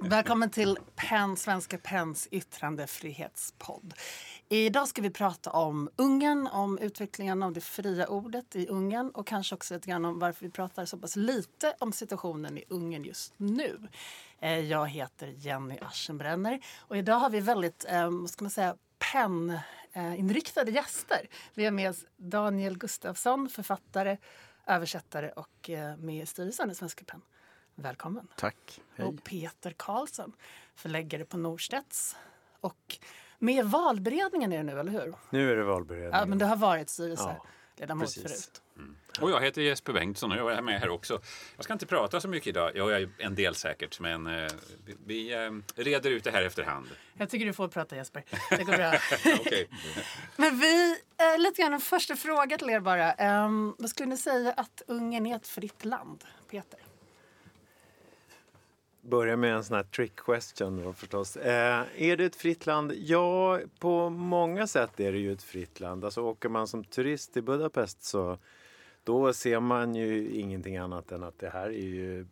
Välkommen till PEN, Svenska PENs yttrandefrihetspodd. Idag ska vi prata om Ungern, om utvecklingen av det fria ordet i Ungern och kanske också lite grann om varför vi pratar så pass lite om situationen i Ungern just nu. Eh, jag heter Jenny Aschenbrenner och idag har vi väldigt, eh, vad ska man säga, PEN-inriktade gäster. Vi har med oss Daniel Gustafsson, författare, översättare och eh, med i styrelsen i Svenska PEN. Välkommen. Tack. Hej. Och Peter Karlsson, förläggare på Norstedts. Och med valberedningen är det nu, eller hur? Nu är det valberedningen. Ja, men du har varit styrelseledamot ja, förut. Mm. Och jag heter Jesper Bengtsson och jag är med här också. Jag ska inte prata så mycket idag. Jag är en del säkert, men eh, vi eh, reder ut det här efterhand. Jag tycker du får prata Jesper. Det går bra. Men vi, eh, lite grann en första fråga till er bara. Um, vad skulle ni säga att Ungern är ett fritt land? Peter? Börja med en sån här trick question då förstås. Eh, är det ett fritt land? Ja, på många sätt är det ju ett fritt land. Alltså åker man som turist till Budapest så då ser man ju ingenting annat än att det här är ju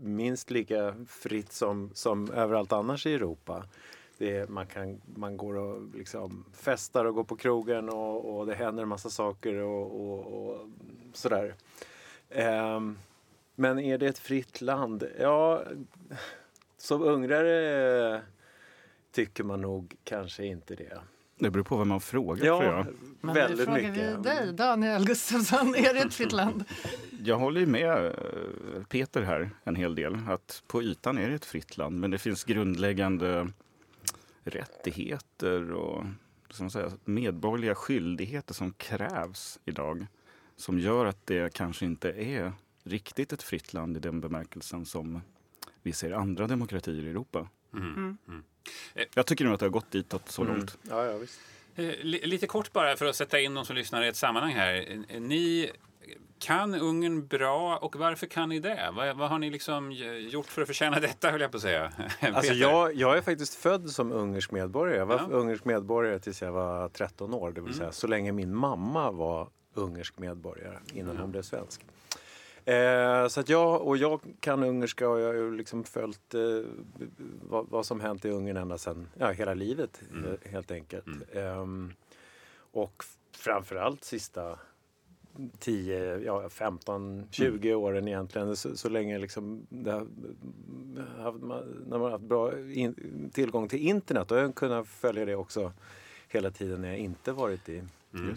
minst lika fritt som, som överallt annars i Europa. Det, man, kan, man går och liksom festar och går på krogen och, och det händer en massa saker och, och, och sådär. Um, men är det ett fritt land? Ja, som ungrare tycker man nog kanske inte det. Det beror på vem man frågar. Ja, tror jag. Men väldigt frågar mycket. vi dig, Daniel Gustafsson. Är det ett fritt land? Jag håller ju med eh, Peter här en hel del. Att på ytan är det ett fritt land, men det finns grundläggande rättigheter och som säga, medborgerliga skyldigheter som krävs idag. Som gör att det kanske inte är riktigt ett fritt land i den bemärkelsen som vi ser andra demokratier i Europa. Mm. Mm. Jag tycker nog att det har gått ditåt så Mm. långt. Ja, ja, visst. Eh, Lite kort bara för att sätta in de som lyssnar i ett sammanhang här. Eh, Ni kan Ungern bra och varför kan ni det? Vad, vad har ni liksom gjort för att förtjäna detta höll jag på att säga? Alltså jag, jag är faktiskt född som ungersk medborgare. Jag var Ja. ungersk medborgare tills jag var 13 år. Det vill Mm. säga så länge min mamma var ungersk medborgare innan hon blev svensk. Eh, så att jag, och jag kan ungerska och jag har ju liksom följt eh, vad, vad som hänt i Ungern ända sedan, ja hela livet Mm. eh, helt enkelt. Ehm, och framförallt sista 10, ja, 15, 20 Mm. åren egentligen. Så, så länge liksom det har, haft, man- när man har haft bra in, tillgång till internet. Och jag har kunnat följa det också hela tiden när jag inte varit i... Mm.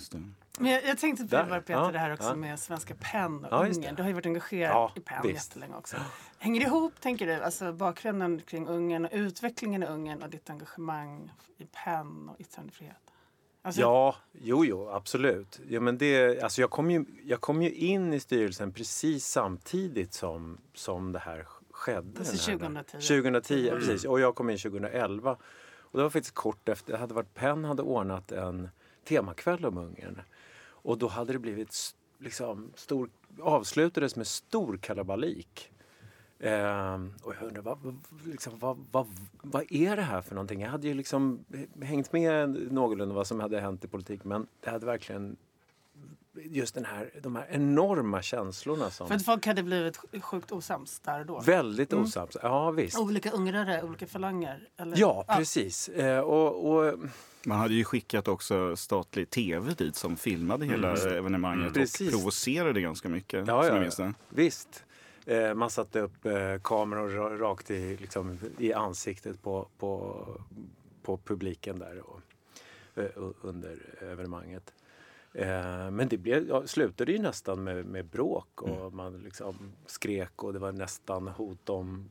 Men jag, jag tänkte på det, Peter, Ja, det här också ja. med Svenska PEN och Ja, Ungern. Du har ju varit engagerad Ja, i PEN visst. jättelänge också. Hänger det ihop, tänker du, alltså bakgrunden kring Ungern och utvecklingen i Ungern och ditt engagemang i PEN och yttrandefrihet? Alltså, Ja, jo, jo, absolut. Ja, men det, alltså jag, kom ju, jag kom ju in i styrelsen precis samtidigt som, som det här skedde. Alltså den här- 2010. 2010, precis. Och jag kom in 2011. Och det var faktiskt kort efter, hade varit Penn hade ordnat en temakväll om Ungern. Och då hade det blivit liksom stor, avslutades med stor kalabalik. Ehm, och jag undrar, vad, liksom, vad, vad, vad är det här för någonting? Jag hade ju liksom hängt med någorlunda vad som hade hänt i politik men det hade verkligen just den här, de här enorma känslorna som För att folk hade blivit sjukt osams där och då. väldigt osams. Ja, visst. Olika ungrare, olika falanger. Eller? Ja, precis. Eh, och, och, Man hade ju skickat också statlig tv dit som filmade hela evenemanget och Precis. provocerade ganska mycket. Ja, ja, det. Visst. Eh, man satte upp eh, kameror ra- rakt i, liksom, i ansiktet på, på, på publiken där och, eh, under evenemanget. Men det blev, ja, slutade ju nästan med, med bråk och man liksom skrek och det var nästan hot om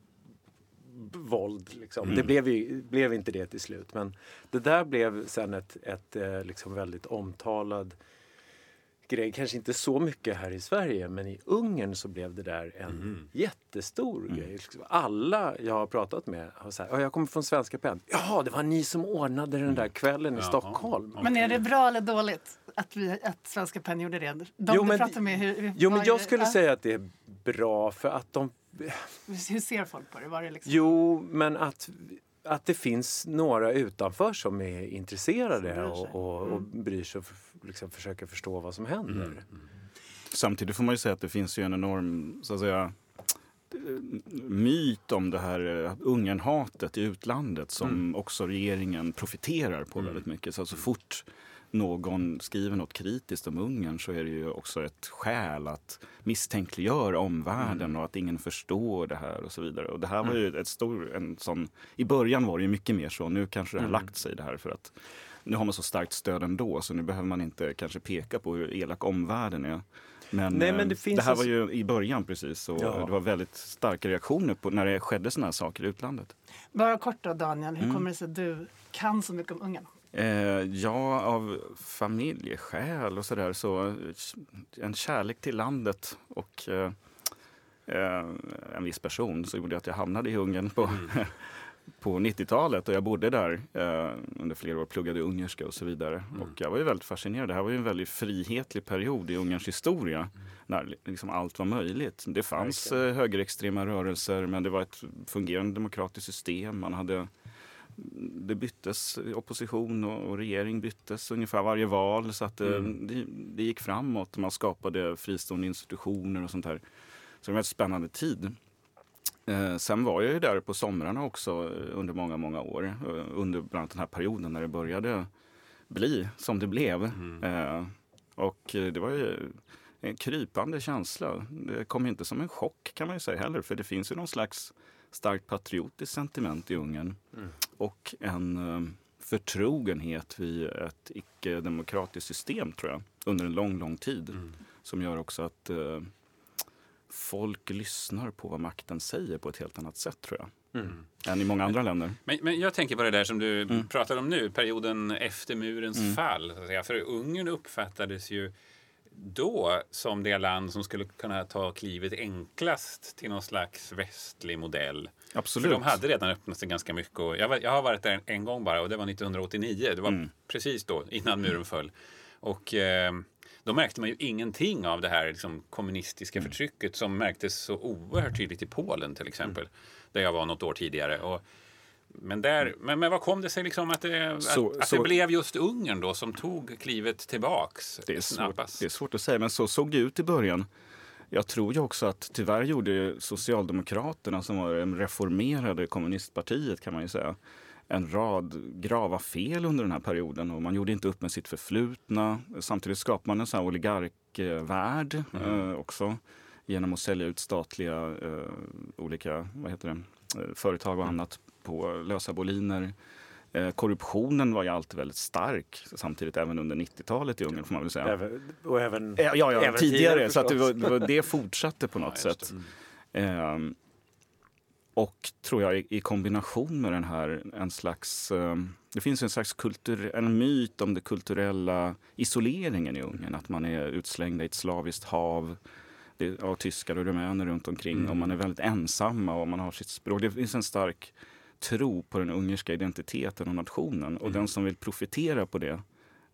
våld. Liksom. Det blev, ju, blev inte det till slut. Men det där blev sen ett, ett eh, liksom väldigt omtalad grej. Kanske inte så mycket här i Sverige men i Ungern så blev det där en jättestor grej. Liksom Alla jag har pratat med har sagt "Ja, jag kommer från Svenska PEN. Jaha, det var ni som ordnade den där kvällen i Ja, Stockholm. ja. Men är det bra eller dåligt att, vi, att Svenska PEN gjorde det? De Jo, men- med, hur, Jo, men jag det- skulle ja, säga att det är bra för att de... Hur ser folk på det? Var det liksom, Jo, men att, att det finns några utanför som är intresserade Som och, och, och bryr sig och liksom försöker förstå vad som händer. Samtidigt får man ju säga att det finns ju en enorm så att säga, myt om det här eh, Ungernhatet i utlandet som mm. också regeringen profiterar på mm. väldigt mycket. Så, så fort någon skriver något kritiskt om Ungern så är det ju också ett skäl att misstänkliggöra omvärlden mm. och att ingen förstår det här och så vidare. Och det här var ju mm. ett stor, en sån, i början var det ju mycket mer så, nu kanske det har mm. lagt sig det här för att nu har man så starkt stöd ändå så nu behöver man inte kanske peka på hur elak omvärlden är. Men, Nej, men det, eh, det, här var ju i början precis och ja. det var väldigt starka reaktioner på när det skedde sådana här saker i utlandet. Bara kort då Daniel, hur mm. kommer det sig att du kan så mycket om Ungern? Eh, ja, av familjeskäl och sådär så en kärlek till landet och eh, eh en viss person så gjorde att jag hamnade i Ungern på mm. på 90-talet och jag bodde där eh, under flera år, pluggade ungerska och så vidare. Mm. Och jag var ju väldigt fascinerad. Det här var ju en väldigt frihetlig period i Ungerns historia mm. när liksom allt var möjligt. Det fanns eh, högerextrema rörelser men det var ett fungerande demokratiskt system. Man hade det byttes opposition och, regering byttes ungefär varje val så att eh, mm. det, det, gick framåt. Man skapade fristående institutioner och sånt där. Så det var en spännande tid. Eh, sen var jag ju där på somrarna också eh, under många, många år. Eh, under bland annat den här perioden när det började bli som det blev. Mm. Eh, och det var ju en krypande känsla. Det kom inte som en chock kan man ju säga heller. För det finns ju någon slags starkt patriotiskt sentiment i Ungern. Mm. Och en eh, förtrogenhet vid ett icke-demokratiskt system tror jag. Under en lång, lång tid. Mm. Som gör också att eh, folk lyssnar på vad makten säger på ett helt annat sätt tror jag. Mm. Än i många andra länder. Men, men jag tänker på det där som du mm. pratar om nu, perioden efter murens mm. fall. För Ungern uppfattades ju då som det land som skulle kunna ta klivet enklast till någon slags västlig modell. Absolut. För de hade redan öppnat sig ganska mycket. Och jag, jag har varit där en, en, gång bara och det var 1989. Det var mm. precis då, innan muren föll. Och eh, då märkte man ju ingenting av det här liksom, kommunistiska mm. förtrycket som märktes så oerhört tydligt i Polen till exempel. Mm. Där jag var något år tidigare. Och, men, där, mm. men, men vad kom det sig liksom att, det, så, att, att så, det blev just Ungern då som tog klivet tillbaks det är, svårt, det är svårt att säga, men så såg det ut i början. Jag tror ju också att tyvärr gjorde Socialdemokraterna, som var det reformerade kommunistpartiet kan man ju säga, en rad grava fel under den här perioden och man gjorde inte upp med sitt förflutna. Samtidigt skapade man en sån här oligarkvärld mm. eh, också genom att sälja ut statliga eh, olika vad heter det, eh, företag och mm. annat på lösa boliner. Eh, korruptionen var ju alltid väldigt stark samtidigt även under 90-talet i Ungern får man väl säga. Även, och även, ja, ja, även tidigare, tidigare så att det, var, det, fortsatte på något ja, sätt. Mm. Och tror jag i kombination med den här en slags... Ehm, det finns en slags kultur, en myt om den kulturella isoleringen i Ungern. Att man är utslängda i ett slaviskt hav av tyskar och rumäner runt omkring. Mm. Och man är väldigt ensamma och man har sitt språk. Det finns en stark tro på den ungerska identiteten och nationen. Och mm. den som vill profitera på det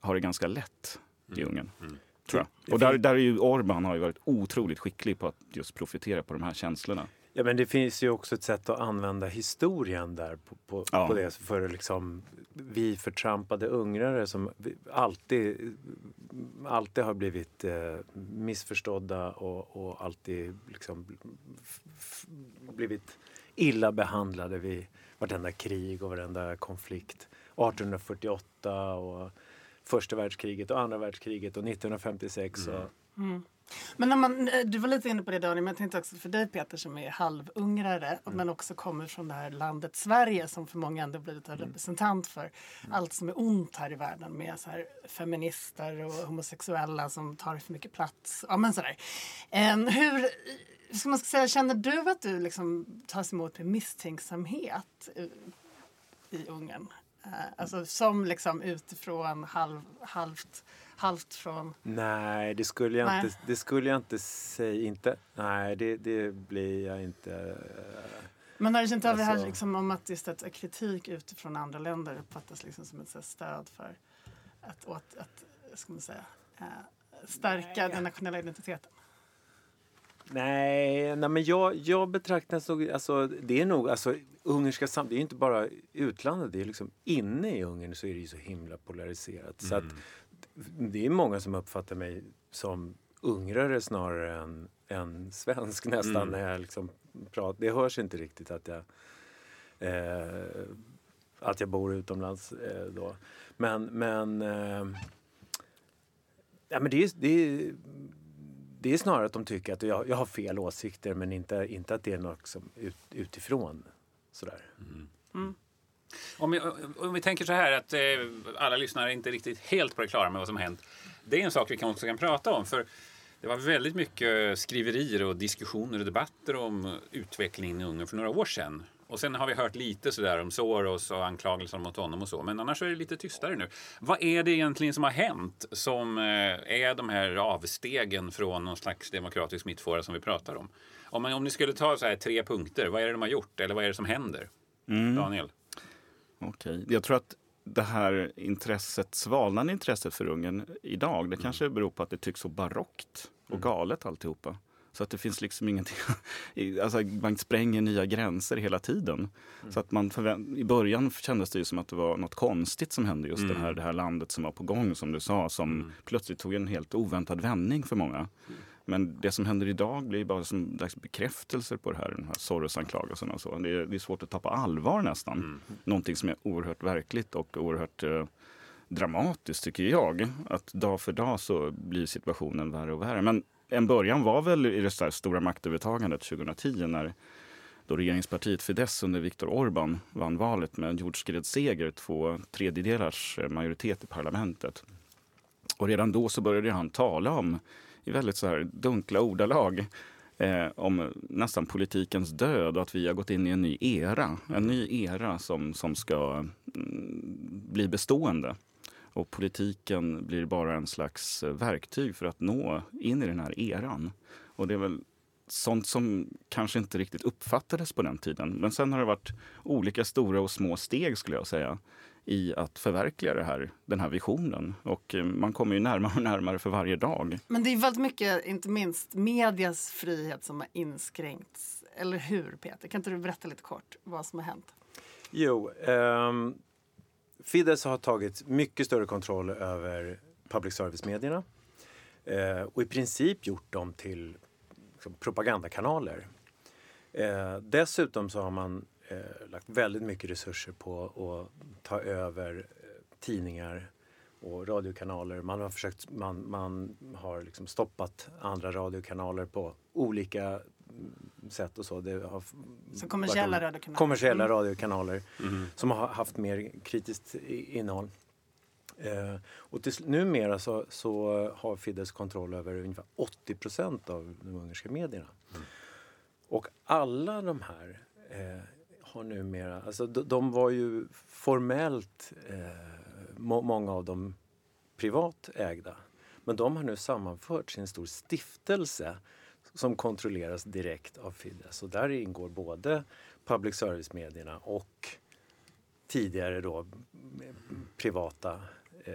har det ganska lätt i mm. Ungern. Mm. Tror jag. Och där, där är ju Orban har ju varit otroligt skicklig på att just profitera på de här känslorna. Ja, men det finns ju också ett sätt att använda historien där på, på, ja. på det för liksom vi förtrampade ungrare som alltid, alltid har blivit eh, missförstådda och, och alltid liksom blivit illa behandlade vid vartenda krig och varenda konflikt. 1848 och första världskriget och andra världskriget och 1956. Mm. Och, mm. Men när man, eh, du var lite inne på det Daniel, men jag tänkte också för dig Peter som är halvungrare mm. men också kommer från det här landet Sverige som för många ändå blivit en mm. representant för mm. allt som är ont här i världen med så här feminister och homosexuella som tar för mycket plats. Ja men sådär. Um, hur ska man säga, känner du att du liksom tas emot med misstänksamhet i, i Ungern? Uh, alltså som liksom utifrån halv, halvt halvt från... Nej, det skulle jag, Nej. Inte, det skulle jag inte säga. Inte. Nej, det, det blir jag inte. Men har du känt av alltså... det här liksom om att just att kritik utifrån andra länder uppfattas liksom som ett stöd för att, att, att ska man säga, äh, stärka Nej. den nationella identiteten? Nej, nej men jag, jag betraktar så, alltså, det är nog, alltså ungerska det är inte bara utlandet, det är liksom inne i Ungern så är det ju så himla polariserat. Mm. Så att det är många som uppfattar mig som ungrare snarare än, än svensk nästan. Mm. När jag liksom pratar. Det hörs inte riktigt att jag, eh, att jag bor utomlands eh, då. Men, men, eh, ja, men det, är, det, är, det är snarare att de tycker att jag, jag har fel åsikter men inte, inte att det är något som ut, utifrån. Sådär. Mm. Mm. Om vi, om vi tänker så här att eh, alla lyssnare är inte riktigt helt på det klara med vad som hänt. Det är en sak vi kan också kan prata om. För det var väldigt mycket skriverier och diskussioner och debatter om utvecklingen i Ungern för några år sedan. Och sen har vi hört lite sådär om Soros och anklagelser mot honom och så. Men annars är det lite tystare nu. Vad är det egentligen som har hänt som eh, är de här avstegen från någon slags demokratisk mittfåra som vi pratar om? Om, man, om ni skulle ta så här tre punkter, vad är det de har gjort eller vad är det som händer? Daniel? Okej. Jag tror att det här intresset, svalnande intresset för Ungern idag, det kanske beror på att det tycks så barockt och galet alltihopa. Så att det finns liksom ingenting, alltså man spränger nya gränser hela tiden. Så att man förvä- I början kändes det ju som att det var något konstigt som hände just det, här, det här landet som var på gång som du sa, som plötsligt tog en helt oväntad vändning för många. Men det som händer idag blir bara som slags bekräftelser på det här, de här Soros-anklagelserna. och så. Det är, det är svårt att ta på allvar nästan. Någonting som är oerhört verkligt och oerhört eh, dramatiskt tycker jag. Att dag för dag så blir situationen värre och värre. Men en början var väl i det stora maktövertagandet 2010 när då regeringspartiet Fidesz under Viktor Orbán vann valet med en jordskredsseger, två tredjedelars eh, majoritet i parlamentet. Och redan då så började han tala om, i väldigt så här dunkla ordalag, eh, om nästan politikens död och att vi har gått in i en ny era. En ny era som, som ska mm, bli bestående. Och politiken blir bara en slags eh, verktyg för att nå in i den här eran. Och det är väl sånt som kanske inte riktigt uppfattades på den tiden. Men sen har det varit olika stora och små steg skulle jag säga i att förverkliga det här, den här visionen. Och eh, man kommer ju närmare och närmare för varje dag. Men det är väldigt mycket, inte minst medias frihet som har inskränkts. Eller hur Peter? Kan inte du berätta lite kort vad som har hänt? Jo, ehm, Fidesz har tagit mycket större kontroll över public service-medierna eh, och i princip gjort dem till liksom, propagandakanaler. Eh, dessutom så har man eh, lagt väldigt mycket resurser på att ta över eh, tidningar och radiokanaler. Man har, försökt, man, man har liksom stoppat andra radiokanaler på olika sätt och så. Det har Så kommersiella varit- radiokanaler. Kommersiella Mm. radiokanaler som har haft mer kritiskt innehåll. Eh, och till, numera så, så har Fidesz kontroll över ungefär 80 procent av de ungerska medierna. Och alla de här eh, har numera, alltså de, de var ju formellt eh, må, många av dem privat ägda. Men de har nu sammanförts i en stor stiftelse som kontrolleras direkt av Fidesz. Och där ingår både public service-medierna och tidigare då privata eh,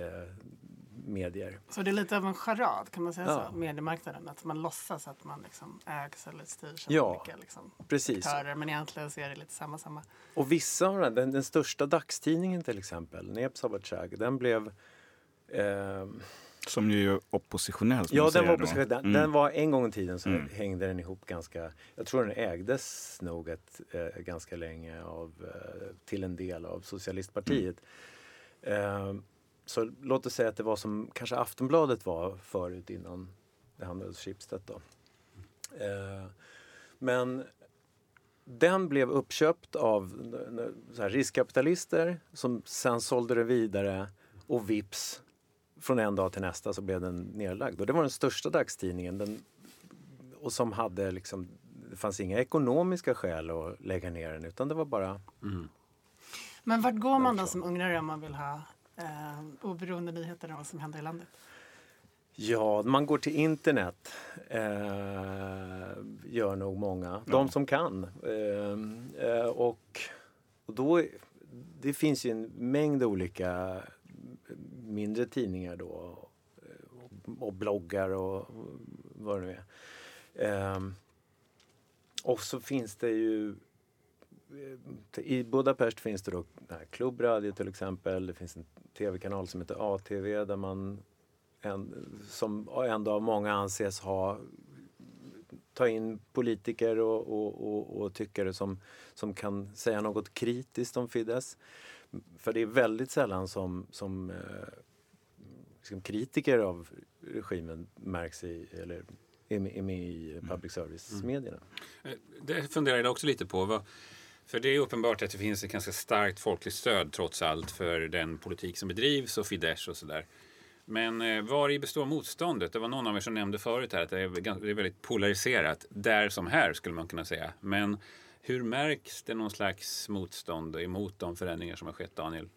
medier. Så det är lite av en charad kan man säga Ja. så, mediemarknaden. Att man låtsas att man liksom ägs eller styrs av Ja. olika liksom, Precis. aktörer. Men egentligen så är det lite samma samma. Och vissa av den, den, den största dagstidningen till exempel, Nepsabatjag, den blev eh, Som ju är oppositionell. Ja, den var, oppositionell. den, Mm. den var en gång i tiden så Mm. hängde den ihop ganska... Jag tror den ägdes nog ett, eh, ganska länge av, eh, till en del av Socialistpartiet. Eh, så låt oss säga att det var som kanske Aftonbladet var förut innan det hamnade hos Schibsted. Då. Eh, men den blev uppköpt av här, riskkapitalister som sen sålde det vidare och vips från en dag till nästa så blev den nedlagd. Och det var den största dagstidningen. Den, och som hade liksom, det fanns inga ekonomiska skäl att lägga ner den utan det var bara Men vart går man då som ungrare om man vill ha eh, oberoende nyheter om vad som händer i landet? Ja, man går till internet. Eh, gör nog många. De som kan. Eh, eh, och, och då, det finns ju en mängd olika mindre tidningar då. Eh, och bloggar och vad det nu är. Ehm, och så finns det ju eh, i Budapest finns det då klubbradio till exempel. Det finns en tv-kanal som heter ATV där man en, som ändå av många anses ha ta in politiker och, och, och, och tyckare som, som kan säga något kritiskt om Fidesz. För det är väldigt sällan som, som eh, liksom kritiker av regimen märks i, eller är med, i Mm. public service-medierna. Eh, Det funderade jag också lite på. Vad, för det är uppenbart att det finns ett ganska starkt folkligt stöd trots allt för den politik som bedrivs och Fidesz och sådär. Men eh, var i består motståndet? Det var någon av er som nämnde förut här att det är, det är väldigt polariserat. Där som här skulle man kunna säga. Men hur märks det någon slags motstånd emot de förändringar som har skett, Daniel?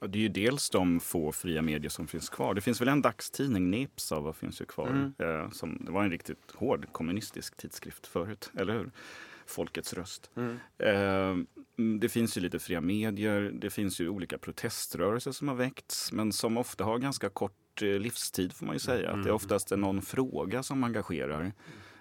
Ja, det är ju dels de få fria medier som finns kvar. Det finns väl en dagstidning, Nepsava, finns ju kvar. Eh, som, det var en riktigt hård kommunistisk tidskrift förut, eller hur? Folkets röst. Eh, mm, det finns ju lite fria medier. Det finns ju olika proteströrelser som har väckts, men som ofta har ganska kort eh, livstid får man ju säga. Att det är oftast någon fråga som engagerar.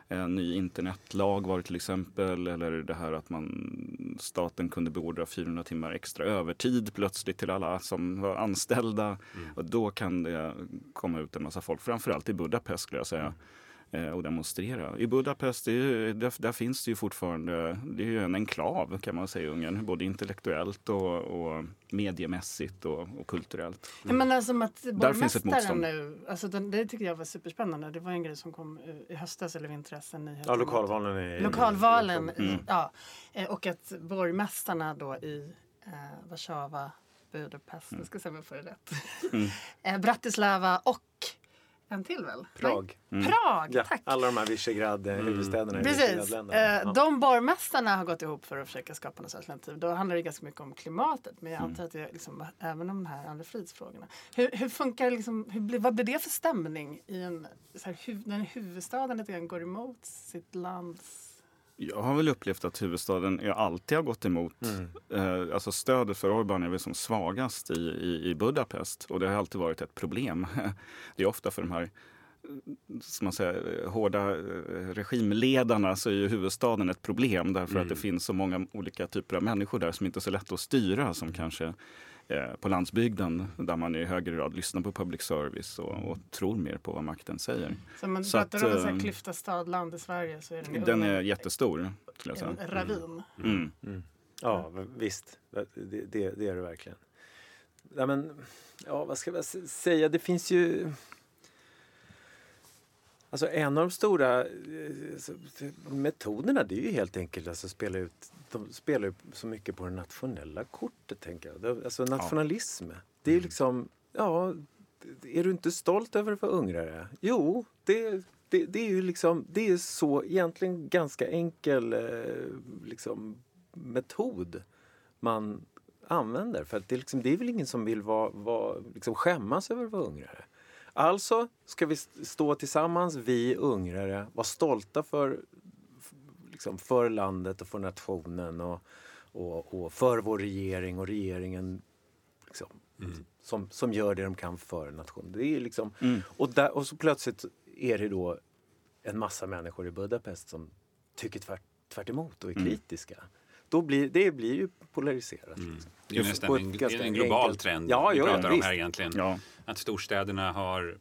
En ny internetlag var det till exempel, eller det här att man, staten kunde beordra 400 timmar extra övertid plötsligt till alla som var anställda. Och då kan det komma ut en massa folk, framförallt i Budapest skulle jag säga, eh, och demonstrera. I Budapest, det är ju, där, där finns det ju fortfarande, det är ju en enklav kan man säga i Ungern, både intellektuellt och, och mediemässigt och, och kulturellt. Jag menar som att Där finns ett motstånd. nu, alltså den, det tyckte jag var superspännande. Det var en grej som kom eh, i höstas eller vintras. Ja, lokalvalen är... Lokalvalen, Mm. i, ja. Eh, Och att borgmästarna då i eh, Warszawa, Budapest, Mm. jag ska se om jag får det rätt. eh, Bratislava och en till väl? Prag. Nej? Prag, Ja, tack! alla de här Visegrad-huvudstäderna i Precis. Visegrad-länderna. Eh, de borgmästarna har gått ihop för att försöka skapa något alternativ. Då handlar det ganska mycket om klimatet. Men jag Mm. antar att det är liksom, även om de här andra frihetsfrågorna. Hur, hur funkar liksom, hur blir, vad blir det för stämning i en, så här, när huvudstaden lite grann går emot sitt lands... Jag har väl upplevt att huvudstaden jag alltid har gått emot. Eh, alltså stödet för Orbán är väl som svagast i, i, i Budapest och det har alltid varit ett problem. Det är ofta för de här som man säger, hårda eh, regimledarna så är ju huvudstaden ett problem därför att det finns så många olika typer av människor där som inte är så lätt att styra som kanske eh, på landsbygden där man i högre grad lyssnar på public service och, och tror mer på vad makten säger. Så man Så pratar att, om en sån här eh, klyfta stad-land i Sverige så är den, Den är jättestor. Skulle jag en säga. ravin. Mm. Ja, visst. Det, det, det är det verkligen. Ja, men, ja, vad ska jag säga? Det finns ju... Alltså en av de stora eh, metoderna det är ju helt enkelt alltså spela ut, de spelar ju så mycket på det nationella kortet. tänker jag. Alltså nationalism. Det är ju liksom, ja, är du inte stolt över att vara ungrare? Jo, det, det, det är ju liksom, det är så egentligen ganska enkel eh, liksom, metod man använder. För att det, är liksom, det är väl ingen som vill vara, vara, liksom skämmas över att vara ungrare. Alltså ska vi st- stå tillsammans, vi ungrare, vara stolta för, liksom, för landet och för nationen och, och, och för vår regering och regeringen liksom, som, som gör det de kan för nationen. Det är liksom, och, där, och så plötsligt är det då en massa människor i Budapest som tycker tvärt, tvärt emot och är kritiska. Då blir, det blir ju polariserat. liksom. Det är nästan en, en global enkelt- trend Ja, vi pratar om visst. här egentligen. Ja. Att storstäderna har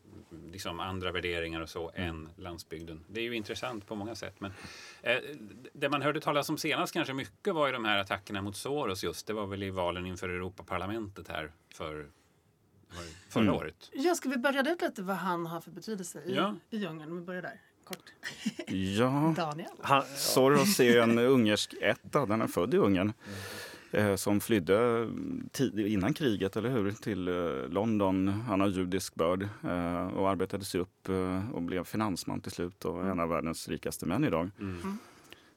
liksom andra värderingar och så än landsbygden. Det är ju intressant på många sätt. Men eh, det man hörde talas om senast kanske mycket var ju de här attackerna mot Soros just. Det var väl i valen inför Europaparlamentet här för, förra Mm. året. Ja, ska vi börja ut lite vad han har för betydelse i, Ja. i Ungern? Om vi börjar där, kort. Ja, Daniel? Han, Soros är en ungersk etta, den är född i Ungern. Eh, som flydde innan kriget, eller hur? Till eh, London. Han har judisk börd eh, och arbetade sig upp eh, och blev finansman till slut och en av världens rikaste män idag.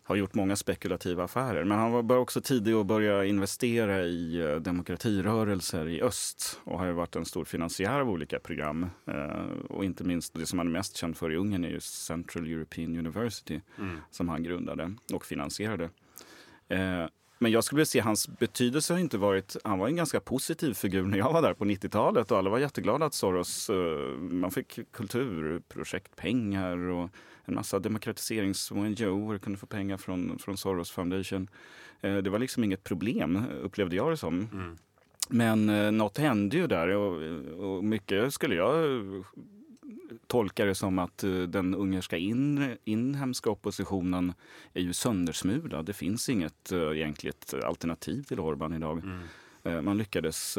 Har gjort många spekulativa affärer. Men han var också tidig att börja investera i eh, demokratirörelser i öst och har ju varit en stor finansiär av olika program. Eh, och inte minst det som han är mest känd för i Ungern är ju Central European University som han grundade och finansierade. Men jag skulle vilja se hans betydelse har inte varit... Han var en ganska positiv figur när jag var där på 90-talet och alla var jätteglada att Soros... Eh, man fick kulturprojektpengar och en massa demokratiserings och NGOer kunde få pengar från, från Soros Foundation. Eh, det var liksom inget problem, upplevde jag det som. Men eh, något hände ju där och, och mycket skulle jag tolkar det som att eh, den ungerska in, inhemska oppositionen är ju söndersmulad. Det finns inget eh, egentligt alternativ till Orbán idag. Mm. Eh, Man lyckades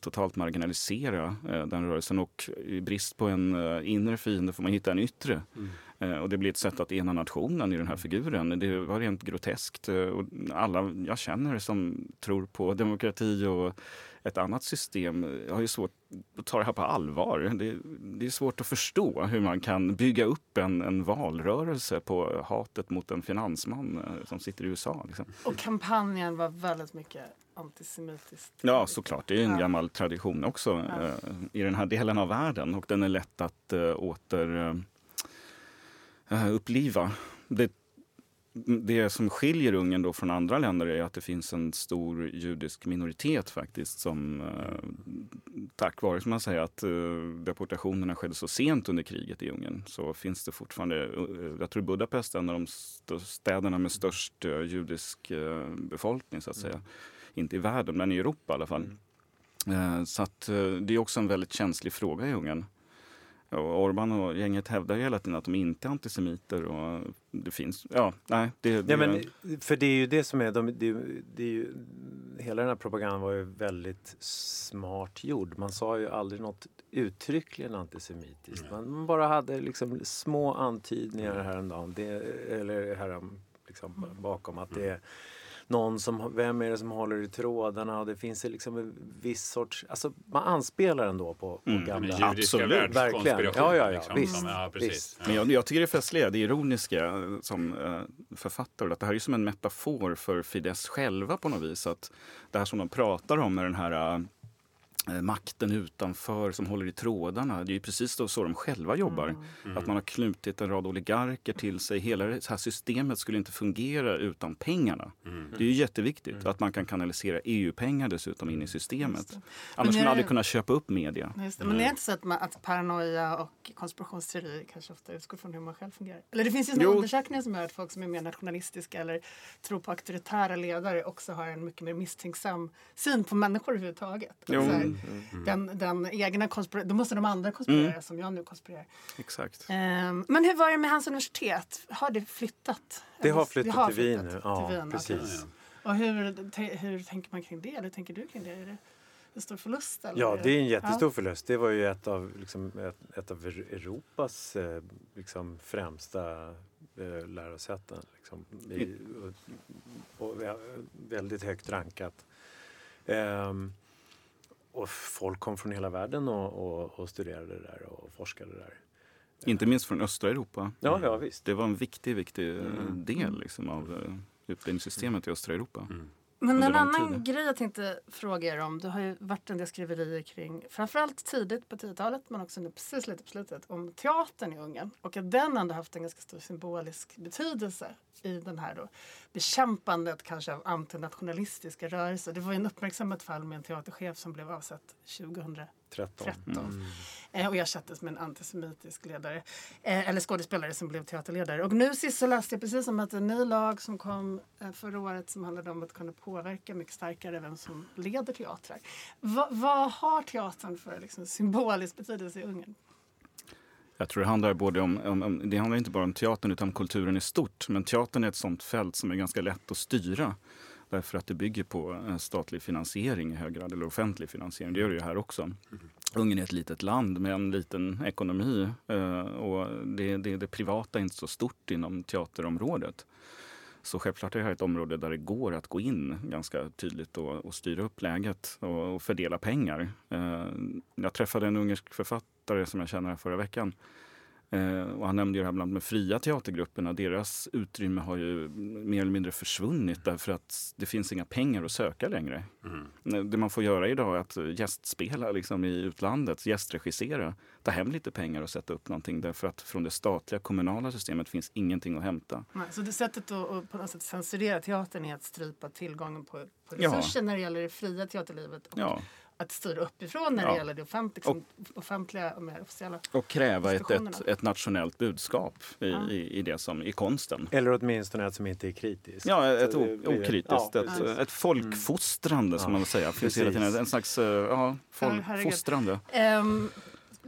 totalt marginalisera den rörelsen och i brist på en inre fiende får man hitta en yttre. Mm. Och det blir ett sätt att ena nationen i den här figuren. Det var rent groteskt. Och alla jag känner som tror på demokrati och ett annat system har ju svårt att ta det här på allvar. Det, det är svårt att förstå hur man kan bygga upp en, en valrörelse på hatet mot en finansman eh, som sitter i USA. Liksom. Och kampanjen var väldigt mycket antisemitiskt. Ja, såklart. Det är en Ja. gammal tradition också Ja. eh, i den här delen av världen och den är lätt att eh, åter eh, uppliva. Det, det som skiljer Ungern då från andra länder är att det finns en stor judisk minoritet faktiskt som eh, tack vare som man säger att eh, deportationerna skedde så sent under kriget i Ungern så finns det fortfarande, eh, jag tror Budapest är en av de st- städerna med störst judisk befolkning så att säga. Inte i världen men i Europa i alla fall. Eh, Så att det är också en väldigt känslig fråga i Ungern. Och Orban och gänget hävdar ju hela tiden att de inte är antisemiter. Och det finns, ja, nej. Det, det, Ja, men, för det är ju det som är, de, det, det är ju, hela den här propagandan var ju väldigt smart gjord. Man sa ju aldrig något uttryckligen antisemitiskt. Man, man bara hade liksom små antydningar häromdagen, det, eller härom, liksom, bakom att det är någon som, vem är det som håller i trådarna och det finns liksom en viss sorts, alltså man anspelar ändå på, på Mm. Gamla... Absolut. Verkligen. Ja, ja, ja, liksom, visst, som, ja, precis. visst. Men jag, jag tycker det festliga, det ironiska eh, som eh, författare, att det här är som en metafor för Fidesz själva på något vis. Att det här som de pratar om med den här eh, makten utanför som håller i trådarna. Det är ju precis då så de själva jobbar. Att man har knutit en rad oligarker till sig. Hela det här systemet skulle inte fungera utan pengarna. Det är ju jätteviktigt att man kan kanalisera EU-pengar dessutom in i systemet. Annars skulle man aldrig kunna köpa upp media. Just det. Men det är inte så att, man, att paranoia och konspirationsteorier kanske ofta utgår från hur man själv fungerar? Eller det finns ju Jo. undersökningar som gör att folk som är mer nationalistiska eller tror på auktoritära ledare också har en mycket mer misstänksam syn på människor överhuvudtaget. Jo. Mm. den, den egna konspira- då måste de andra konspirera Mm. som jag nu konspirerar. Exakt. Ehm, men hur var det med hans universitet? Har det flyttat? Det har flyttat har till Wien nu. Ja, till Wien, precis. Och hur, hur tänker man kring det? Eller tänker du kring det? Är det en stor förlust? Eller? Ja, det är en jättestor Ja. förlust. Det var ju ett av, liksom, ett, ett av Europas eh, liksom, främsta eh, lärosäten. Liksom, i, och, och vä- väldigt högt rankat. Ehm, och folk kom från hela världen och, och, och studerade där och forskade där. Inte minst från östra Europa. Ja, ja visst. Det var en viktig, viktig eh, Mm. del liksom, av eh, utbildningssystemet i östra Europa. Mm. Men en annan tid. grej jag tänkte fråga er om. Det har ju varit en del skriverier kring, framförallt tidigt på 10-talet men också nu precis lite på slutet, om teatern i Ungern. Och att den ändå haft en ganska stor symbolisk betydelse i den här då bekämpandet kanske av antinationalistiska rörelser. Det var ju en uppmärksammat fall med en teaterchef som blev avsatt 2013. 13. Mm. Eh, och ersattes med en antisemitisk ledare, eh, eller skådespelare som blev teaterledare. Och nu sist så läste jag precis om att en ny lag som kom eh, förra året som handlade om att kunna påverka mycket starkare vem som leder teatrar. Va, vad har teatern för liksom, symbolisk betydelse i Ungern? Jag tror det handlar både om, om, om, det handlar inte bara om teatern utan om kulturen i stort. Men teatern är ett sånt fält som är ganska lätt att styra. Därför att det bygger på statlig finansiering i hög grad, eller offentlig finansiering. Det gör det ju här också. Ungern är ett litet land med en liten ekonomi eh, och det, det, det privata är inte så stort inom teaterområdet. Så självklart är det här ett område där det går att gå in ganska tydligt och, och styra upp läget och, och fördela pengar. Eh, jag träffade en ungersk författare som jag känner förra veckan. Eh, och han nämnde ju det här bland de fria teatergrupperna. Deras utrymme har ju mer eller mindre försvunnit därför att det finns inga pengar att söka längre. Mm. Det man får göra idag är att gästspela liksom, i utlandet, gästregissera, ta hem lite pengar och sätta upp någonting därför att från det statliga kommunala systemet finns ingenting att hämta. Nej, Så det sättet att, att på något sätt censurera teatern är att strypa tillgången på, på Ja. resurser när det gäller det fria teaterlivet och Ja, att styra uppifrån när det Ja. gäller det offentliga, liksom, offentliga och mer officiella. och kräva ett, ett, ett nationellt budskap i, Ja. i, i det som, i konsten. Eller åtminstone ett som inte är kritiskt. Ja, ett o- okritiskt. Ja, ett, ett folkfostrande som Ja. man vill säga. Finns hela tiden en slags eh, ja, folkfostrande. Ehm,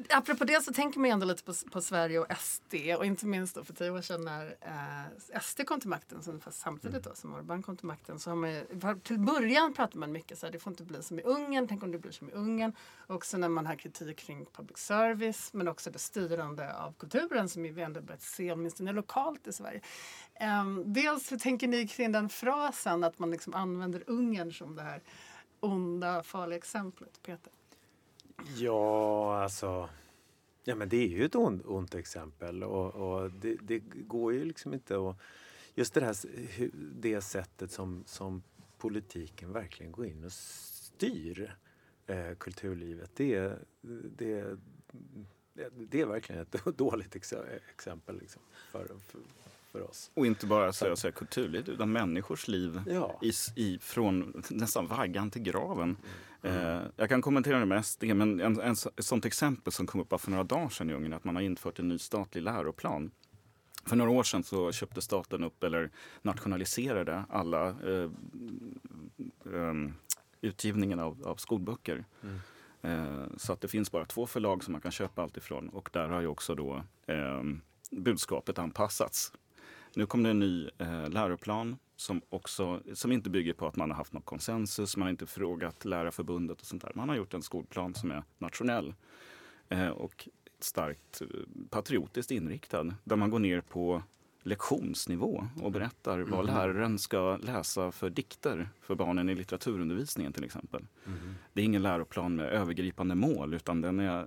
apropå det så tänker man ändå lite på, på Sverige och SD och inte minst då för tio år sedan när eh, SD kom till makten, som, fast samtidigt då som Orbán kom till makten, så har man ju, till början pratar man mycket så här, det får inte bli som i Ungern, tänk om det blir som i Ungern. Också när man har kritik kring public service men också det styrande av kulturen som vi ändå börjat se åtminstone lokalt i Sverige. Um, dels hur tänker ni kring den frasen att man liksom använder Ungern som det här onda, farliga exemplet, Peter? Ja, alltså... Ja, men det är ju ett ont, ont exempel och, och det, det, går ju liksom inte att... Just det här det sättet som, som politiken verkligen går in och styr eh, kulturlivet. Det, det, det är verkligen ett dåligt exempel liksom för, för, för oss. Och inte bara så säga, kulturliv, utan människors liv ja. i, i, från nästan vaggan till graven. Mm. Eh, jag kan kommentera det mest, men en, en, ett sånt exempel som kom upp för några dagar sedan i Ungern, att man har infört en ny statlig läroplan. För några år sedan så köpte staten upp eller nationaliserade alla eh, eh, utgivningen av, av skolböcker. Mm. Eh, så att det finns bara två förlag som man kan köpa allt ifrån och där har ju också då eh, budskapet anpassats nu kom det en ny eh, läroplan som, också, som inte bygger på att man har haft någon konsensus, man har inte frågat Lärarförbundet och sånt där. Man har gjort en skolplan som är nationell eh, och starkt eh, patriotiskt inriktad. Där man går ner på lektionsnivå och berättar mm. vad läraren ska läsa för dikter för barnen i litteraturundervisningen till exempel. Mm. Det är ingen läroplan med övergripande mål utan den är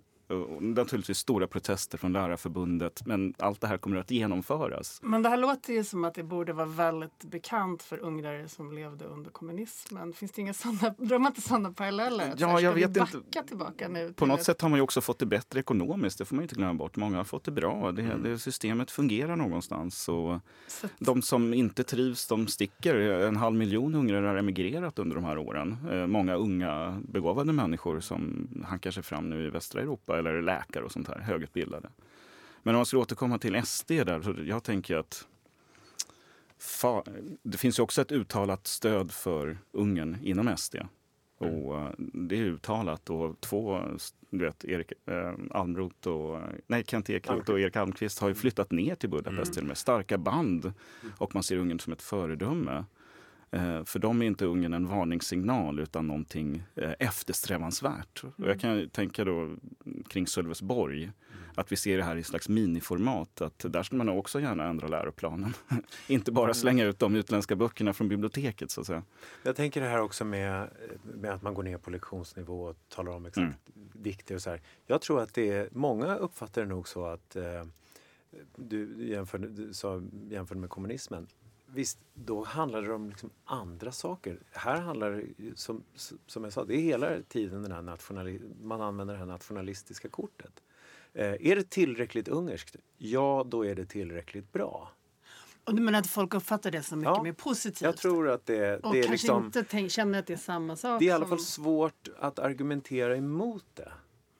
naturligtvis stora protester från Lärarförbundet, men allt det här kommer att genomföras. Men det här låter ju som att det borde vara väldigt bekant för ungrare som levde under kommunismen. Finns det inga sådana, drar man inte sådana paralleller? Ja, jag vet inte. Tillbaka nu På något ett... sätt har man ju också fått det bättre ekonomiskt, det får man inte glömma bort. Många har fått det bra, det, mm. det systemet fungerar någonstans. Och så De som inte trivs, de sticker. En halv miljon ungrare har emigrerat under de här åren. Eh, många unga begåvade människor som hankar sig fram nu i västra Europa eller läkare och sånt här, högutbildade. Men om man ska återkomma till SD där, så jag tänker att fa, det finns ju också ett uttalat stöd för Ungern inom SD. Och uh, det är uttalat och två, du vet, Erik eh, Almroth och, nej, Kent Ekeroth och Erik Almqvist har ju flyttat ner till Budapest mm. till med starka band. Mm. Och man ser Ungern som ett föredöme. Eh, för dem är inte Ungern en varningssignal utan någonting eh, eftersträvansvärt. Mm. Och jag kan tänka då kring Sölvesborg mm. att vi ser det här i slags miniformat. Att där ska man också gärna ändra läroplanen. inte bara mm. slänga ut de utländska böckerna från biblioteket så att säga. Jag tänker det här också med, med att man går ner på lektionsnivå och talar om exakt mm. dikter och så här. Jag tror att det är, många uppfattar det nog så att eh, du jämförde, du sa, jämförde med kommunismen visst, då handlar det om liksom andra saker. Här handlar det, som, som jag sa, det är hela tiden den här nationali man använder det här nationalistiska kortet. Eh, är det tillräckligt ungerskt? Ja, då är det tillräckligt bra. Och du menar att folk uppfattar det som mycket ja, mer positivt? Jag tror att det, och det är kanske liksom, inte tänk, känner att det är samma sak? Det är i alla fall svårt att argumentera emot det.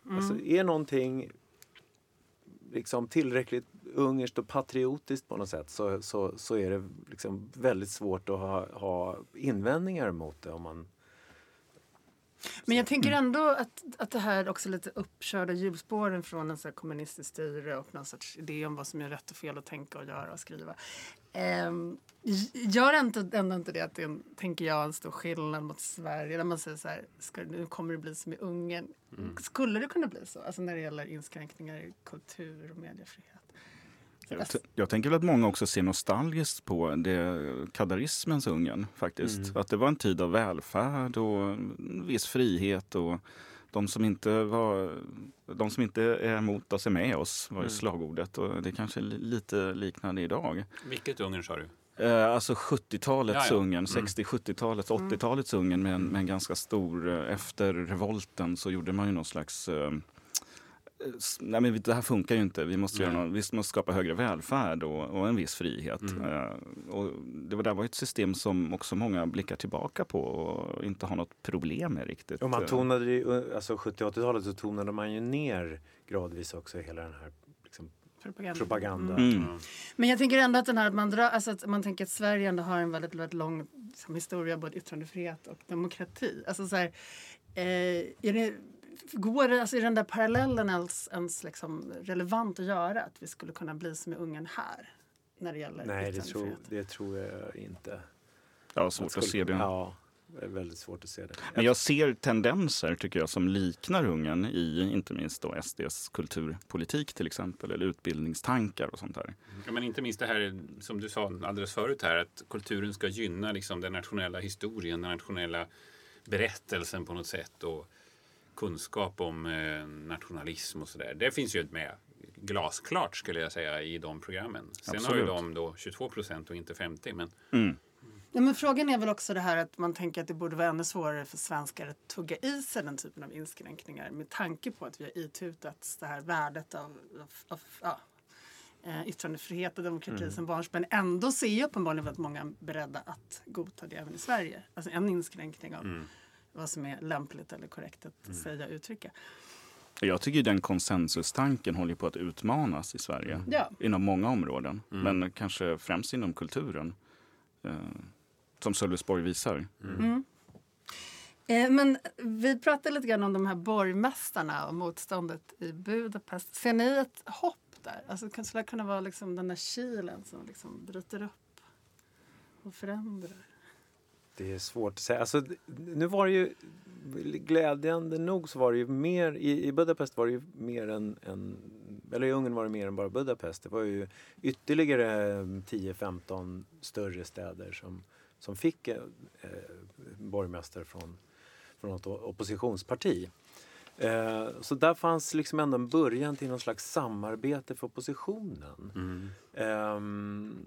Mm. Alltså, är någonting liksom tillräckligt ungerskt och patriotiskt på något sätt så, så, så är det liksom väldigt svårt att ha, ha invändningar mot det. om man men jag tänker ändå att, att det här också lite uppkörda hjulspåren från en så här kommunistisk styre och någon sorts idé om vad som är rätt och fel att tänka och göra och skriva. Um, gör ändå, ändå inte det att det är, tänker jag, en stor skillnad mot Sverige där man säger så här, ska, nu kommer det bli som i Ungern. Mm. Skulle det kunna bli så? Alltså när det gäller inskränkningar i kultur och mediefrihet? Jag, jag tänker väl att många också ser nostalgiskt på det kadarismens Ungern faktiskt. Mm. Att det var en tid av välfärd och viss frihet och de som inte, var, de som inte är emot oss är med oss, var ju mm. slagordet. Och det kanske är lite liknande idag. Vilket Ungern sa du? Eh, alltså 70-talets ja, ja. Ungern, mm. 60-70-talets, 80-talets Ungern med en, med en ganska stor... Eh, efter revolten så gjorde man ju någon slags eh, nej men det här funkar ju inte. Vi måste, göra någon, vi måste skapa högre välfärd och, och en viss frihet. Mm. Uh, och det var, där var ett system som också många blickar tillbaka på och inte har något problem med riktigt. Och man tonade ju, alltså 70 80-talet så tonade man ju ner gradvis också hela den här liksom, propaganda. propaganda. Mm. Mm. Men jag tänker ändå att, den här, man, drar, alltså att man tänker att Sverige ändå har en väldigt, väldigt lång liksom, historia både yttrandefrihet och demokrati. Alltså så här, eh, är det, går det, alltså, är den där parallellen ens, ens liksom relevant att göra? Att vi skulle kunna bli som i Ungern här? När det gäller Nej, det tror, det tror jag inte. Har svårt att se det. Ja, det är väldigt svårt att se det. Men jag ser tendenser tycker jag som liknar Ungern i inte minst då SDs kulturpolitik till exempel eller utbildningstankar och sånt där. Ja, men inte minst det här som du sa alldeles förut här att kulturen ska gynna liksom, den nationella historien, den nationella berättelsen på något sätt och kunskap om eh, nationalism och sådär. Det finns ju med glasklart skulle jag säga i de programmen. Sen har ju Absolut. de då 22 procent och inte 50 men Ja, men frågan är väl också det här att man tänker att det borde vara ännu svårare för svenskar att tugga i sig den typen av inskränkningar med tanke på att vi har itutats det här värdet av, av, av ja, eh, yttrandefrihet och demokrati som barnsben. Ändå ser jag uppenbarligen att många beredda att godta det även i Sverige. Alltså en inskränkning av vad som är lämpligt eller korrekt att säga och uttrycka. Jag tycker den konsensustanken håller på att utmanas i Sverige Ja. inom många områden, men kanske främst inom kulturen. Eh, som Sölvesborg visar. Eh, men vi pratade lite grann om de här borgmästarna och motståndet i Budapest. Ser ni ett hopp där? Alltså, kan- skulle det kunna vara liksom den där kilen som liksom bryter upp och förändrar? Det är svårt att säga. Alltså, nu var det ju glädjande nog så var det ju mer i, i Budapest var det ju mer än, än eller i Ungern var det mer än bara Budapest. Det var ju ytterligare 10-15 större städer som, som fick eh, eh, borgmästare från, från något oppositionsparti. Eh, så där fanns liksom ändå en början till någon slags samarbete för oppositionen. Ehm,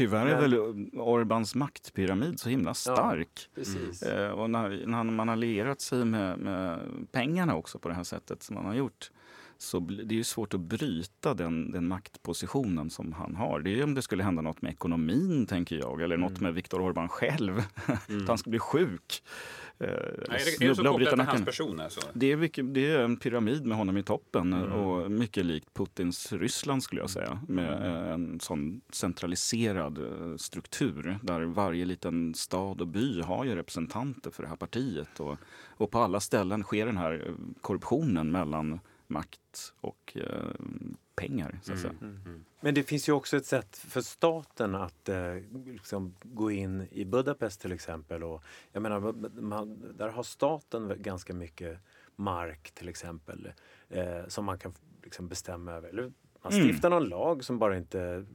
Tyvärr är väl Orbans maktpyramid så himla stark. precis. Eh, och när, när man har lierat sig med, med pengarna också på det här sättet som man har gjort så det är ju svårt att bryta den, den maktpositionen som han har. Det är om det skulle hända något med ekonomin, tänker jag, eller något med Viktor Orbán själv. att han skulle bli sjuk. Eh, Nej, är det, är det så kopplat till hans person alltså? Det är, det är en pyramid med honom i toppen och mycket likt Putins Ryssland skulle jag säga. Med eh, en sån centraliserad eh, struktur där varje liten stad och by har ju representanter för det här partiet. Och, och på alla ställen sker den här eh, korruptionen mellan makt och eh, pengar. Så att säga. Men det finns ju också ett sätt för staten att eh, liksom gå in i Budapest till exempel. Och, jag menar, man, där har staten ganska mycket mark till exempel eh, som man kan liksom bestämma över. Eller man Mm. stiftar någon lag som bara inte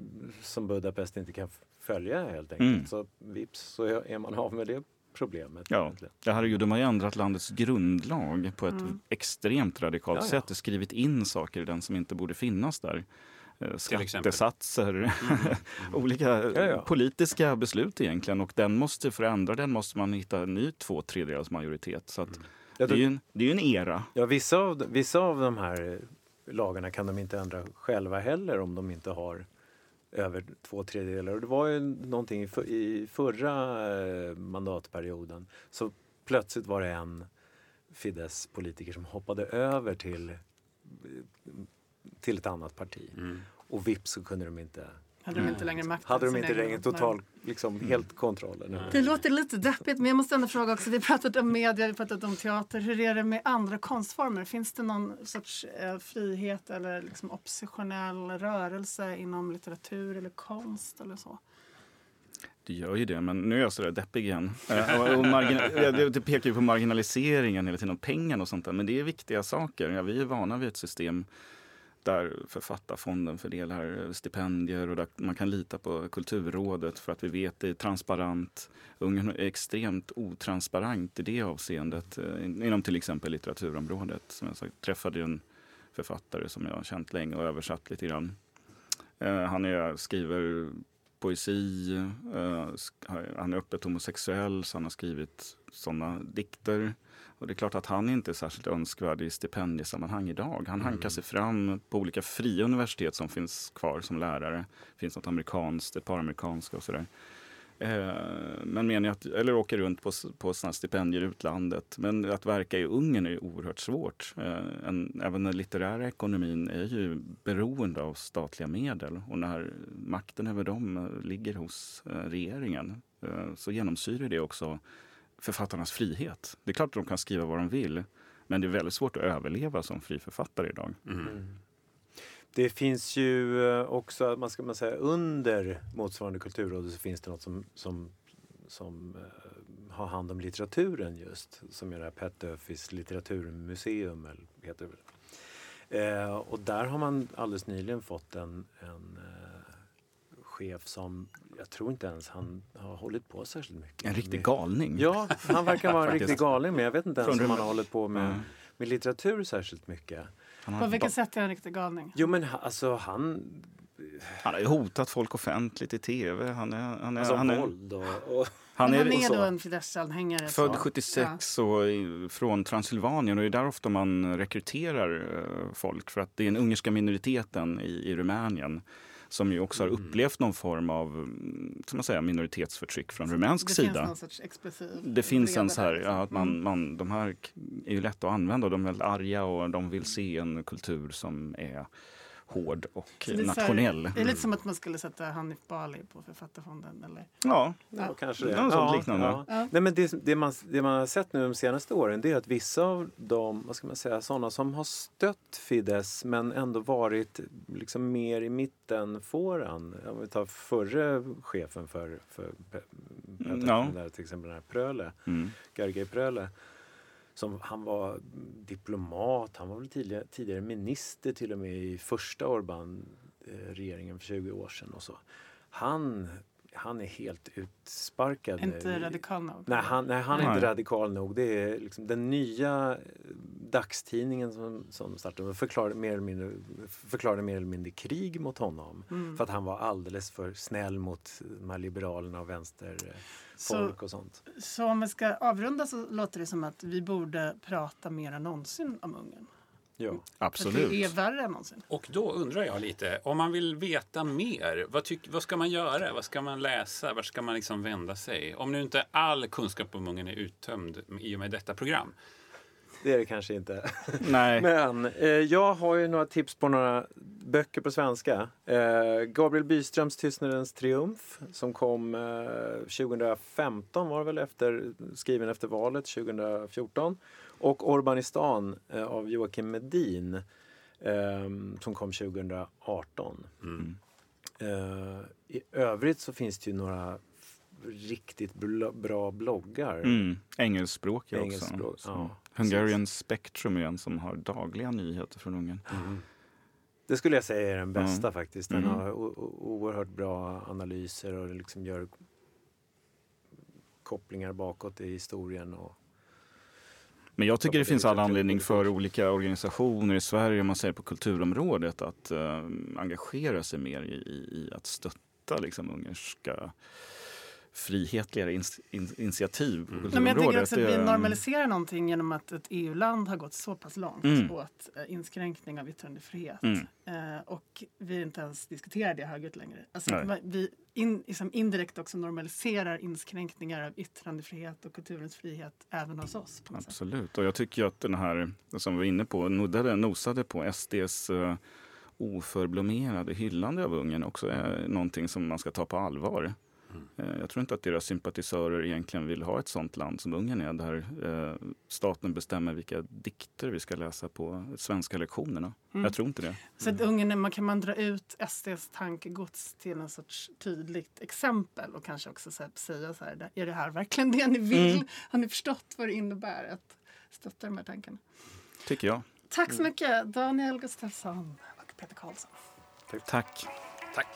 som Budapest inte kan följa helt enkelt. Mm. Så vips så är man av med det problemet. Ja, egentligen. ja, herregud, de har ju ändrat landets grundlag på ett Mm. extremt radikalt Ja, ja. sätt och skrivit in saker i den som inte borde finnas där. Eh? Skattesatser, olika eh, Ja, ja. politiska beslut egentligen. Och den måste, för att ändra den måste man hitta en ny två tredjedels majoritet. Så att Ja, det, är ju en, det är ju en era. Ja, vissa av, vissa av de här lagarna kan de inte ändra själva heller om de inte har över två tredjedelar. Och det var ju någonting i, för, i förra eh, mandatperioden. Så plötsligt var det en Fidesz-politiker som hoppade över till, eh, till ett annat parti. Och vips så kunde de inte, Hade de inte längre makt? hade de inte längre total, liksom, helt kontrollen. Det låter lite deppigt, men jag måste ändå fråga också. Vi har pratat om media, vi har pratat om teater. Hur är det med andra konstformer? Finns det någon sorts eh, frihet eller liksom oppositionell rörelse inom litteratur eller konst eller så? Det gör ju det, men nu är jag sådär deppig igen. Eh, och, och det pekar ju på marginaliseringen hela tiden och pengarna och sånt där. Men det är viktiga saker. Ja, vi är vana vid ett system där Författarfonden fördelar eh, stipendier och där man kan lita på Kulturrådet för att vi vet det är transparent. Ungern är extremt otransparent i det avseendet eh, inom till exempel litteraturområdet. Som jag sagt, träffade en författare som jag har känt länge och översatt lite grann. Eh, han är, skriver poesi, han är öppet homosexuell så han har skrivit sådana dikter. Och det är klart att han inte är särskilt önskvärd i stipendiesammanhang idag. Han hankar sig fram på olika fria universitet som finns kvar som lärare. Det finns något amerikanskt, ett par amerikanska och sådär. Eh, men menar att, eller åker runt på, på sådana stipendier i utlandet. Men att verka i Ungern är oerhört svårt. Eh, en, även den litterära ekonomin är ju beroende av statliga medel. Och när makten över dem ligger hos eh, regeringen så genomsyrar det också författarnas frihet. Det är klart att de kan skriva vad de vill, men det är väldigt svårt att överleva som fri författare idag. Mm. Det finns ju eh, också, man ska man säga, under motsvarande kulturråd så finns det något som, som, som uh, har hand om litteraturen just. Som är det här Pet Duffys litteraturmuseum, eller heter det. Uh, och där har man alldeles nyligen fått en, en uh, chef som jag tror inte ens han har hållit på särskilt mycket. En riktig galning. Ja, han verkar vara en riktig galning men jag vet inte ens om han har hållit på med, Mm. med litteratur särskilt mycket. På vilket sätt är han en riktig galning? Jo men alltså han... han har ju hotat folk offentligt i tv. Han är, han är, Alltså han är, våld och... och han är, han är då en Fidesz-anhängare. född så. 76 och i- från Transylvanien och det är där ofta man rekryterar eh, folk för att det är den ungerska minoriteten i, i Rumänien som ju också har Mm. upplevt någon form av mm, som man säger, minoritetsförtryck från rumänsk det sida. finns någon sorts explosiv Det finns en vrede så här, ja, att man, man, de här är ju lätta att använda och de är väldigt arga och de vill se en kultur som är hård och det är nationell. Det är lite som att man skulle sätta Hanif Bali på Författarfonden. Eller? Ja, Ja, kanske det. Ja, något sånt liknande. Ja. Nej, men det, det, man, det man har sett nu de senaste åren det är att vissa av de, vad ska man säga, sådana som har stött Fidesz men ändå varit liksom mer i mittenfåran. Om vi tar förre chefen för, för Pe- Mm, ja. där, till exempel den här Pröle, mm. Gergely Pröle. Som, han var diplomat, han var väl tidigare, tidigare minister till och med i första Orbán-regeringen eh, för 20 år sedan och så. Han, han är helt utsparkad. nu. Inte radikal nog. Nej, han, nej, han är Nej. inte radikal nog. Det är liksom den nya eh, dagstidningen som, som startade förklarade mer, eller mindre, förklarade mer eller mindre krig mot honom. Mm. För att han var alldeles för snäll mot de här liberalerna och vänsterfolk Så, och sånt. så om vi ska avrunda så låter det som att vi borde prata mer än någonsin om Ungern. Ja. Absolut. det är värre än någonsin. Och då undrar jag lite, om man vill veta mer, vad, tyck, vad ska man göra? Vad ska man läsa? Vart ska man liksom vända sig? Om nu inte all kunskap om Ungern är uttömd i och med detta program. Det är det kanske inte. Nej. Men eh, jag har ju några tips på några böcker på svenska. Eh, Gabriel Byströms Tystnadens triumf som kom eh, 2015 var det väl efter, skriven efter valet 2014. Och Urbanistan eh, av Joakim Medin eh, som kom 2018. Mm. Eh, I övrigt så finns det ju några riktigt bra bloggar. Mm. Engelskspråkiga också. Engelskspråk, Så ja, Hungarian Spectrum är en som har dagliga nyheter från Ungern. Det skulle jag säga är den bästa Mm. faktiskt. Den Mm. har oerhört bra analyser och liksom gör kopplingar bakåt i historien. Och, Men jag tycker det finns all anledning för olika organisationer i Sverige, om man säger på kulturområdet, att eh, engagera sig mer i, i att stötta liksom, ungerska frihetligare ins, in, initiativ på Mm. Nej, men jag kulturområdet. tänker också att vi normaliserar någonting genom att ett EU-land har gått så pass långt Mm. åt eh, inskränkning av yttrandefrihet. Mm. Eh, och vi inte ens diskuterar det högljutt längre. Alltså, Nej. vi in, liksom indirekt också normaliserar inskränkningar av yttrandefrihet och kulturens frihet även hos oss. På något sätt. Absolut, och jag tycker att den här, som vi var inne på, nuddade, nosade på SDs uh, oförblommerade hyllande av Ungern också är någonting som man ska ta på allvar. Eh, Jag tror inte att deras sympatisörer egentligen vill ha ett sånt land som Ungern är, där eh, staten bestämmer vilka dikter vi ska läsa på svenska lektionerna. Mm. Jag tror inte det. Så att Ungern, man kan man dra ut SDs tankegods till en sorts tydligt exempel och kanske också så här, säga så här, är det här verkligen det ni vill? Mm. Har ni förstått vad det innebär att stötta de här tankarna? Tycker jag. Tack så mycket Daniel Gustafsson och Peter Karlsson. Tack. Tack.